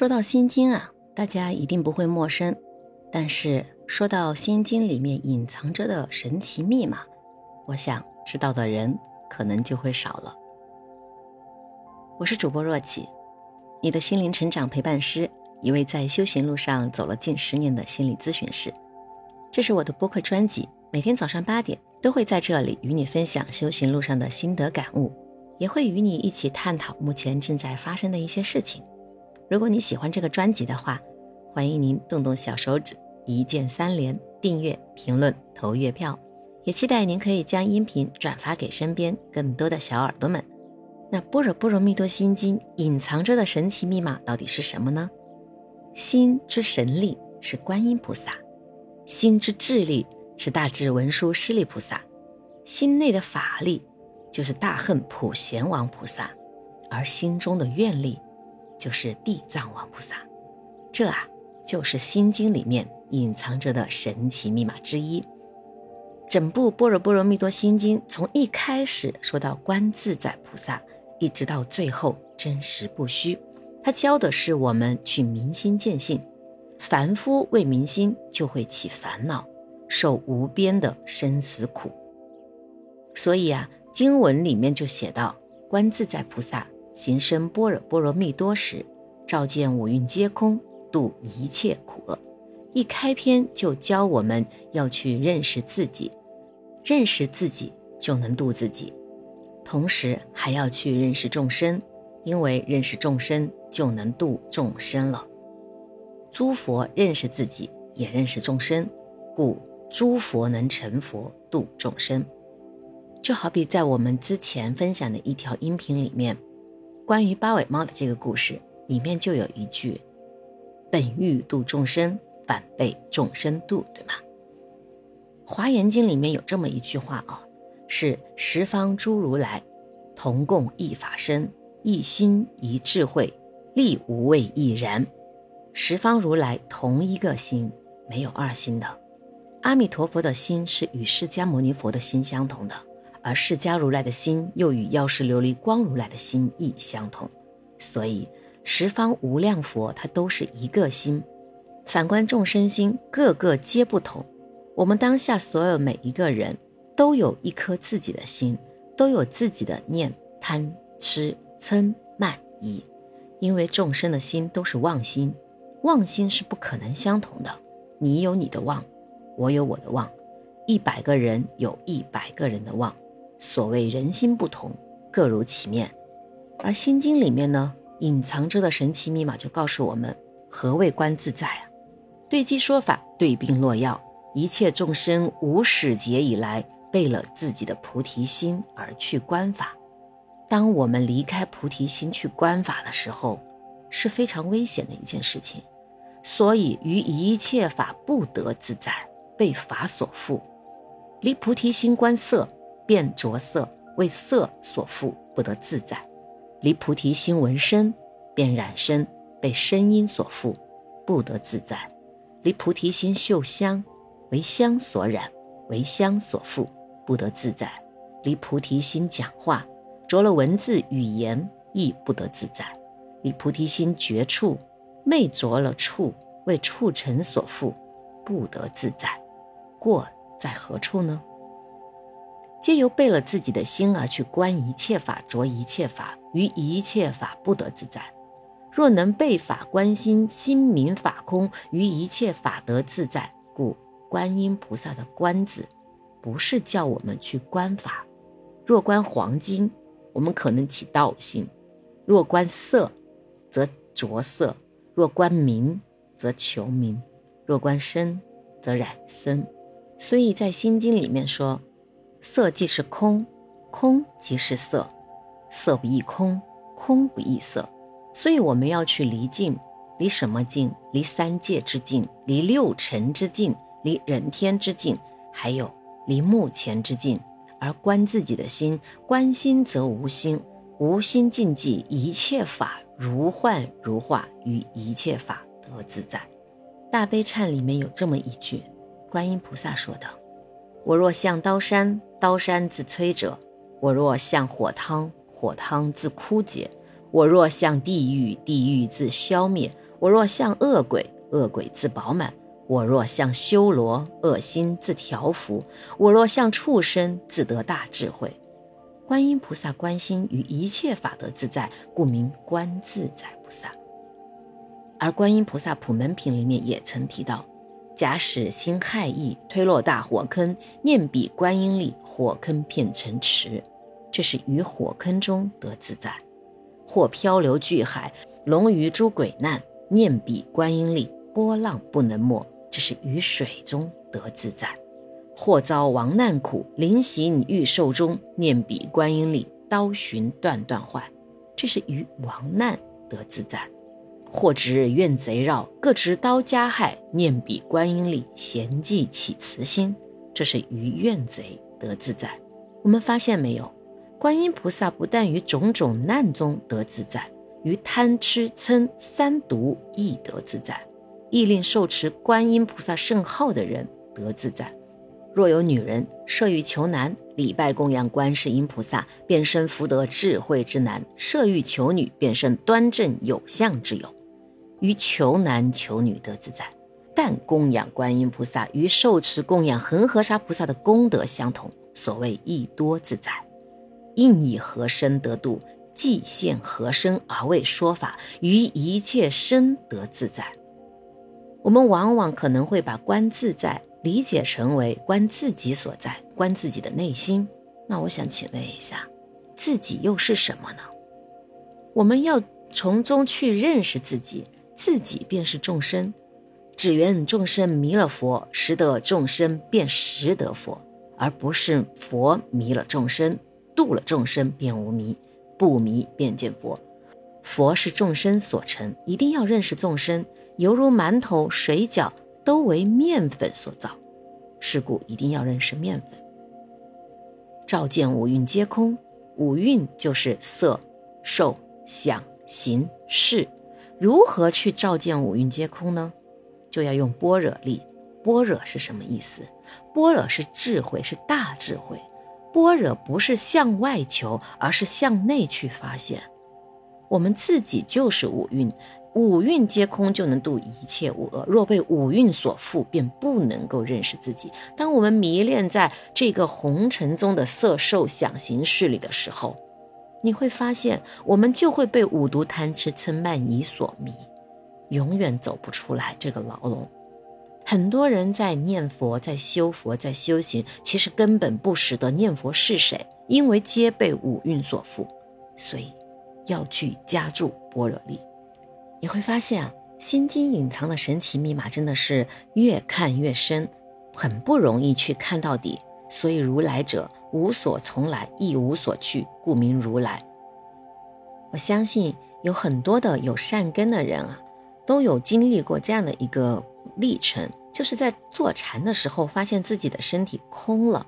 说到《心经》啊，大家一定不会陌生。但是说到《心经》里面隐藏着的神奇密码，我想知道的人可能就会少了。我是主播若琪，你的心灵成长陪伴师，一位在修行路上走了近十年的心理咨询师。这是我的播客专辑，每天早上八点都会在这里与你分享修行路上的心得感悟，也会与你一起探讨目前正在发生的一些事情。如果你喜欢这个专辑的话，欢迎您动动小手指，一键三连、订阅、评论、投月票，也期待您可以将音频转发给身边更多的小耳朵们。那《般若波罗蜜多心经》隐藏着的神奇密码到底是什么呢？心之神力是观音菩萨，心之智力是大智文殊师利菩萨，心内的法力就是大恨普贤王菩萨，而心中的愿力。就是地藏王菩萨，这啊就是《心经》里面隐藏着的神奇密码之一。整部《般若波罗蜜多心经》从一开始说到观自在菩萨，一直到最后真实不虚，它教的是我们去明心见性。凡夫未明心，就会起烦恼，受无边的生死苦。所以啊，经文里面就写到观自在菩萨。行深般若波罗蜜多时，照见五蕴皆空，度一切苦厄。一开篇就教我们要去认识自己，认识自己就能度自己，同时还要去认识众生，因为认识众生就能度众生了。诸佛认识自己，也认识众生，故诸佛能成佛度众生。就好比在我们之前分享的一条音频里面。关于八尾猫的这个故事里面就有一句：“本欲度众生，反被众生度”，对吗？《华严经》里面有这么一句话啊，是十方诸如来同共一法身，一心一智慧，力无畏亦然。十方如来同一个心，没有二心的。阿弥陀佛的心是与释迦牟尼佛的心相同的。而释迦如来的心又与药师琉璃光如来的心意相同，所以十方无量佛它都是一个心。反观众生心，个个皆不同。我们当下所有每一个人都有一颗自己的心，都有自己的念、贪、痴、嗔、慢、疑。因为众生的心都是妄心，妄心是不可能相同的。你有你的妄，我有我的妄，一百个人有一百个人的妄。所谓人心不同，各如其面，而心经里面呢，隐藏着的神奇密码就告诉我们，何谓观自在啊？对机说法，对病落药，一切众生无始劫以来，背了自己的菩提心而去观法。当我们离开菩提心去观法的时候，是非常危险的一件事情。所以于一切法不得自在，被法所缚，离菩提心观色。变着色为色所缚，不得自在；离菩提心闻声，便染身被声音所缚，不得自在；离菩提心嗅香，为香所染，为香所缚，不得自在；离菩提心讲话，着了文字语言，亦不得自在；离菩提心觉处，昧着了处，为处尘所缚，不得自在。过在何处呢？皆由背了自己的心而去观一切法，着一切法，于一切法不得自在。若能背法观心，心明法空，于一切法得自在。故观音菩萨的“观”字，不是叫我们去观法。若观黄金，我们可能起道心；若观色，则着色；若观名，则求名；若观身，则染身。所以在心经里面说。色即是空，空即是色，色不异空，空不异色，所以我们要去离境，离什么境？离三界之境，离六尘之境，离人天之境，还有离目前之境。而观自己的心，观心则无心，无心静寂，一切法如幻如化，与一切法得自在。大悲忏里面有这么一句，观音菩萨说的。我若向刀山，刀山自摧折；我若向火汤，火汤自枯竭；我若向地狱，地狱自消灭；我若像恶鬼，恶鬼自饱满；我若像修罗，恶心自调伏；我若像畜生，自得大智慧。观音菩萨观心于一切法得自在，故名观自在菩萨。而观音菩萨普门品里面也曾提到：假使心害意，推落大火坑，念彼观音力，火坑变成池，这是于火坑中得自在；或漂流巨海，龙鱼诸鬼难，念彼观音力，波浪不能没，这是于水中得自在。或遭亡难苦，临行欲寿终，念彼观音力，刀寻断断坏，这是于亡难得自在；或执怨贼绕，各执刀加害，念彼观音力，闲寂起慈心，这是于怨贼得自在。我们发现没有？观音菩萨不但于种种难中得自在，于贪吃嗔三毒亦得自在，亦令受持观音菩萨圣号的人得自在。若有女人设欲求男，礼拜供养观世音菩萨，便生福德智慧之男；设欲求女，便生端正有相之友。于求男求女得自在，但供养观音菩萨与受持供养恒河沙菩萨的功德相同，所谓亦多自在。应以何身得度，即现何身而为说法，于一切身得自在。我们往往可能会把观自在。理解成为观自己所在，观自己的内心。那我想请问一下，自己又是什么呢？我们要从中去认识自己，自己便是众生。只缘众生迷了佛，识得众生便识得佛，而不是佛迷了众生，度了众生便无迷，不迷便见佛。佛是众生所成，一定要认识众生，犹如馒头、水饺。都为面粉所造，是故一定要认识面粉。照见五蕴皆空，五蕴就是色、受、想、行、识。如何去照见五蕴皆空呢？就要用般若力。般若是什么意思？般若是智慧，是大智慧。般若不是向外求，而是向内去发现。我们自己就是五蕴。五蕴皆空，就能度一切无恶。若被五蕴所缚，便不能够认识自己。当我们迷恋在这个红尘中的色、受、想、行、识里的时候，你会发现，我们就会被五毒贪吃嗔慢疑所迷，永远走不出来这个牢笼。很多人在念佛、在修佛、在修行，其实根本不识得念佛是谁，因为皆被五蕴所缚，所以要去加注般若力。你会发现啊，《心经》隐藏的神奇密码真的是越看越深，很不容易去看到底。所以如来者无所从来，亦无所去，故名如来。我相信有很多的有善根的人啊，都有经历过这样的一个历程，就是在坐禅的时候，发现自己的身体空了。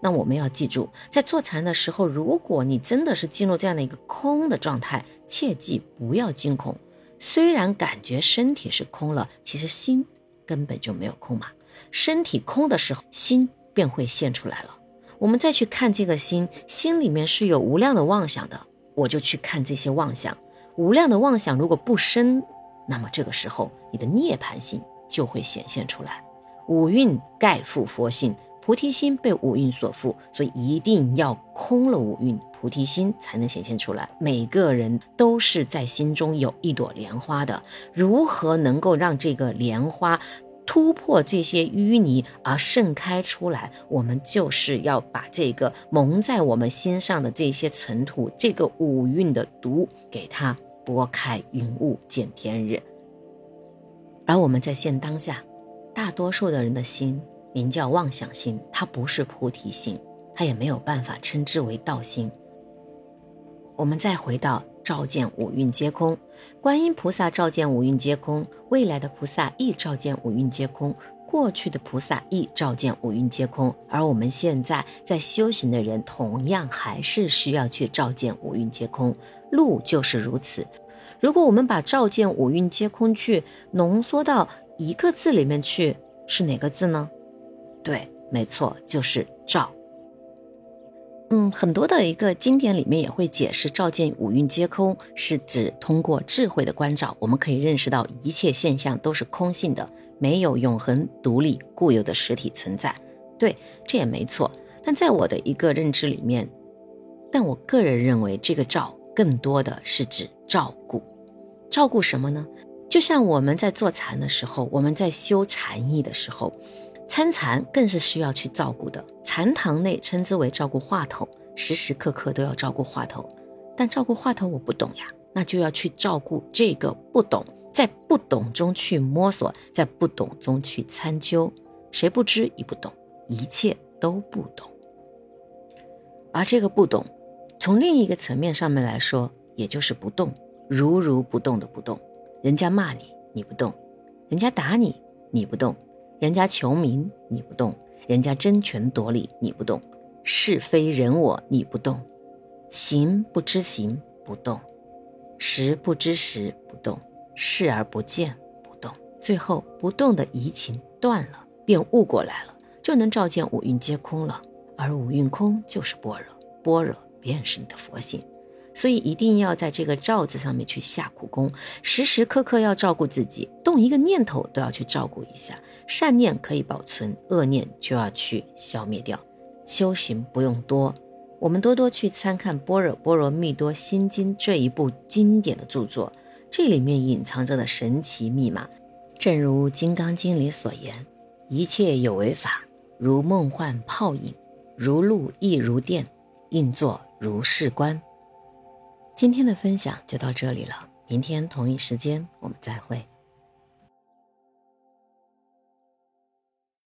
那我们要记住，在坐禅的时候，如果你真的是进入这样的一个空的状态，切记不要惊恐。虽然感觉身体是空了，其实心根本就没有空嘛。身体空的时候，心便会现出来了。我们再去看这个心，心里面是有无量的妄想的，我就去看这些妄想。无量的妄想如果不生，那么这个时候你的涅槃心就会显现出来。五蕴盖覆佛性。菩提心被五蕴所覆，所以一定要空了五蕴，菩提心才能显现出来。每个人都是在心中有一朵莲花的，如何能够让这个莲花突破这些淤泥而盛开出来？我们就是要把这个蒙在我们心上的这些尘土，这个五蕴的毒，给它拨开，云雾见天日。而我们在现当下，大多数的人的心。名叫妄想心，它不是菩提心，它也没有办法称之为道心。我们再回到照见五蕴皆空，观音菩萨照见五蕴皆空，未来的菩萨亦照见五蕴皆空，过去的菩萨亦照见五蕴皆空，而我们现在在修行的人，同样还是需要去照见五蕴皆空。路就是如此。如果我们把照见五蕴皆空去浓缩到一个字里面去，是哪个字呢？对，没错，就是照。嗯，很多的一个经典里面也会解释，照见五蕴皆空，是指通过智慧的关照，我们可以认识到一切现象都是空性的，没有永恒独立固有的实体存在。对，这也没错。但在我的一个认知里面，但我个人认为，这个照更多的是指照顾。照顾什么呢？就像我们在做禅的时候，我们在修禅意的时候。参禅更是需要去照顾的，禅堂内称之为照顾话头，时时刻刻都要照顾话头。但照顾话头我不懂呀，那就要去照顾这个不懂，在不懂中去摸索，在不懂中去参究。谁不知已不懂，一切都不懂。而这个不懂，从另一个层面上面来说，也就是不动，如如不动的不动。人家骂你，你不动；人家打你，你不动。人家求名你不动，人家争权夺利你不动，是非人我你不动，行不知行不动，时不知时不动，视而不见不动，最后不动的移情断了，便悟过来了，就能照见五蕴皆空了。而五蕴空就是般若，般若便是你的佛性。所以一定要在这个“罩子上面去下苦功，时时刻刻要照顾自己，动一个念头都要去照顾一下。善念可以保存，恶念就要去消灭掉。修行不用多，我们多多去参看《般若波罗蜜多心经》这一部经典的著作，这里面隐藏着的神奇密码，正如《金刚经》里所言：“一切有为法，如梦幻泡影，如露亦如电，应作如是观。”今天的分享就到这里了，明天同一时间我们再会。